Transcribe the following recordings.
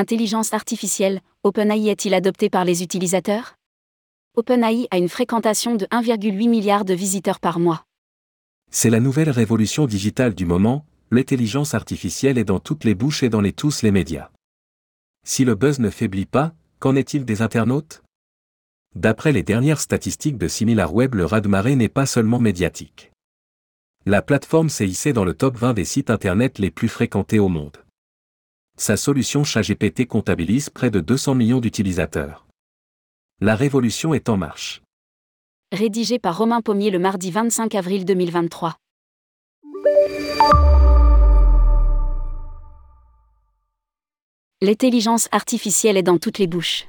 Intelligence artificielle, OpenAI est-il adopté par les utilisateurs? OpenAI a une fréquentation de 1,8 milliard de visiteurs par mois. C'est la nouvelle révolution digitale du moment, l'intelligence artificielle est dans toutes les bouches et dans les tous les médias. Si le buzz ne faiblit pas, qu'en est-il des internautes? D'après les dernières statistiques de SimilarWeb, le raz-de-marée n'est pas seulement médiatique. La plateforme s'est hissée dans le top 20 des sites internet les plus fréquentés au monde. Sa solution ChatGPT comptabilise près de 200 millions d'utilisateurs. La révolution est en marche. Rédigé par Romain Pommier le mardi 25 avril 2023. L'intelligence artificielle est dans toutes les bouches.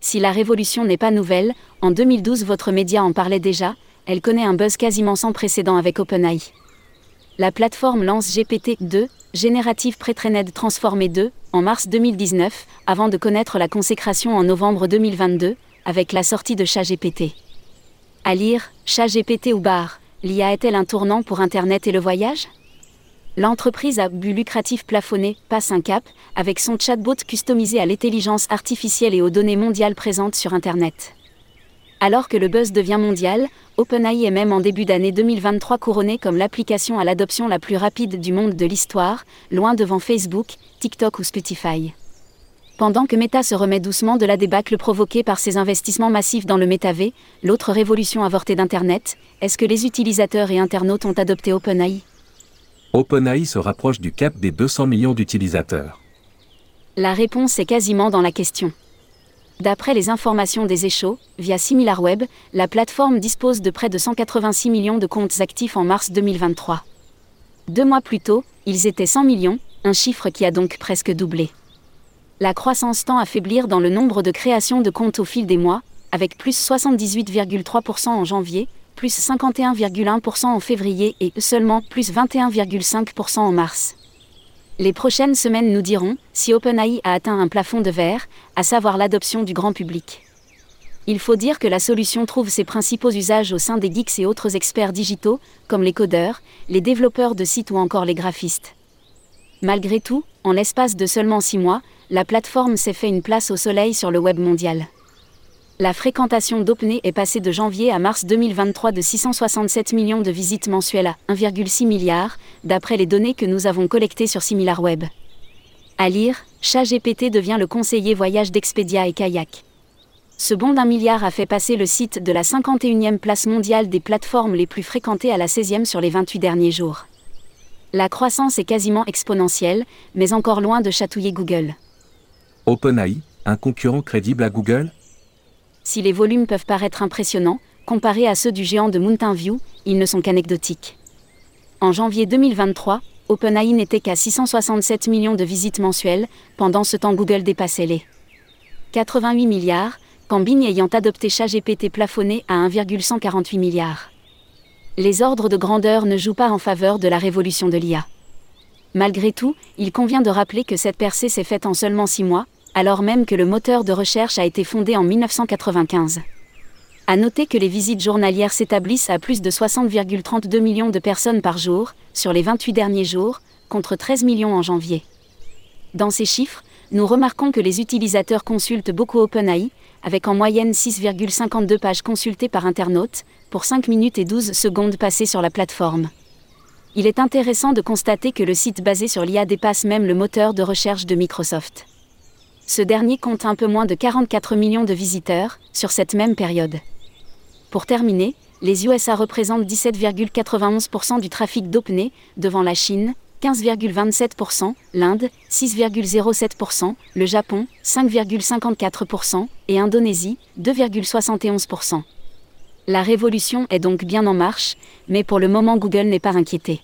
Si la révolution n'est pas nouvelle, en 2012 votre média en parlait déjà, elle connaît un buzz quasiment sans précédent avec OpenAI. La plateforme lance GPT-2, Generative Pre-trained Transformé 2, en mars 2019, avant de connaître la consécration en novembre 2022, avec la sortie de ChatGPT. À lire, ChatGPT ou bar, l'IA est-elle un tournant pour Internet et le voyage? L'entreprise à but lucratif plafonné passe un cap avec son chatbot customisé à l'intelligence artificielle et aux données mondiales présentes sur Internet. Alors que le buzz devient mondial, OpenAI est même en début d'année 2023 couronné comme l'application à l'adoption la plus rapide du monde de l'histoire, loin devant Facebook, TikTok ou Spotify. Pendant que Meta se remet doucement de la débâcle provoquée par ses investissements massifs dans le métavé, l'autre révolution avortée d'Internet, est-ce que les utilisateurs et internautes ont adopté OpenAI? OpenAI se rapproche du cap des 200 millions d'utilisateurs. La réponse est quasiment dans la question. D'après les informations des Échos, via SimilarWeb, la plateforme dispose de près de 186 millions de comptes actifs en mars 2023. Deux mois plus tôt, ils étaient 100 millions, un chiffre qui a donc presque doublé. La croissance tend à faiblir dans le nombre de créations de comptes au fil des mois, avec plus 78,3% en janvier, plus 51,1% en février et seulement plus 21,5% en mars. Les prochaines semaines nous diront si OpenAI a atteint un plafond de verre, à savoir l'adoption du grand public. Il faut dire que la solution trouve ses principaux usages au sein des geeks et autres experts digitaux, comme les codeurs, les développeurs de sites ou encore les graphistes. Malgré tout, en l'espace de seulement six mois, la plateforme s'est fait une place au soleil sur le web mondial. La fréquentation d'OpenAI est passée de janvier à mars 2023 de 667 millions de visites mensuelles à 1,6 milliard, d'après les données que nous avons collectées sur SimilarWeb. À lire, ChatGPT devient le conseiller voyage d'Expedia et Kayak. Ce bond d'un milliard a fait passer le site de la 51e place mondiale des plateformes les plus fréquentées à la 16e sur les 28 derniers jours. La croissance est quasiment exponentielle, mais encore loin de chatouiller Google. OpenAI, un concurrent crédible à Google? Si les volumes peuvent paraître impressionnants, comparés à ceux du géant de Mountain View, ils ne sont qu'anecdotiques. En janvier 2023, OpenAI n'était qu'à 667 millions de visites mensuelles, pendant ce temps Google dépassait les 88 milliards, quand Bing ayant adopté ChatGPT plafonné à 1,148 milliards. Les ordres de grandeur ne jouent pas en faveur de la révolution de l'IA. Malgré tout, il convient de rappeler que cette percée s'est faite en seulement 6 mois, alors même que le moteur de recherche a été fondé en 1995. À noter que les visites journalières s'établissent à plus de 60,32 millions de personnes par jour, sur les 28 derniers jours, contre 13 millions en janvier. Dans ces chiffres, nous remarquons que les utilisateurs consultent beaucoup OpenAI, avec en moyenne 6,52 pages consultées par internaute, pour 5 minutes et 12 secondes passées sur la plateforme. Il est intéressant de constater que le site basé sur l'IA dépasse même le moteur de recherche de Microsoft ce dernier compte un peu moins de 44 millions de visiteurs sur cette même période. Pour terminer, les USA représentent 17,91% du trafic d'OpenAI, devant la Chine, 15,27%, l'Inde, 6,07%, le Japon, 5,54% et Indonésie, 2,71%. La révolution est donc bien en marche, mais pour le moment Google n'est pas inquiété.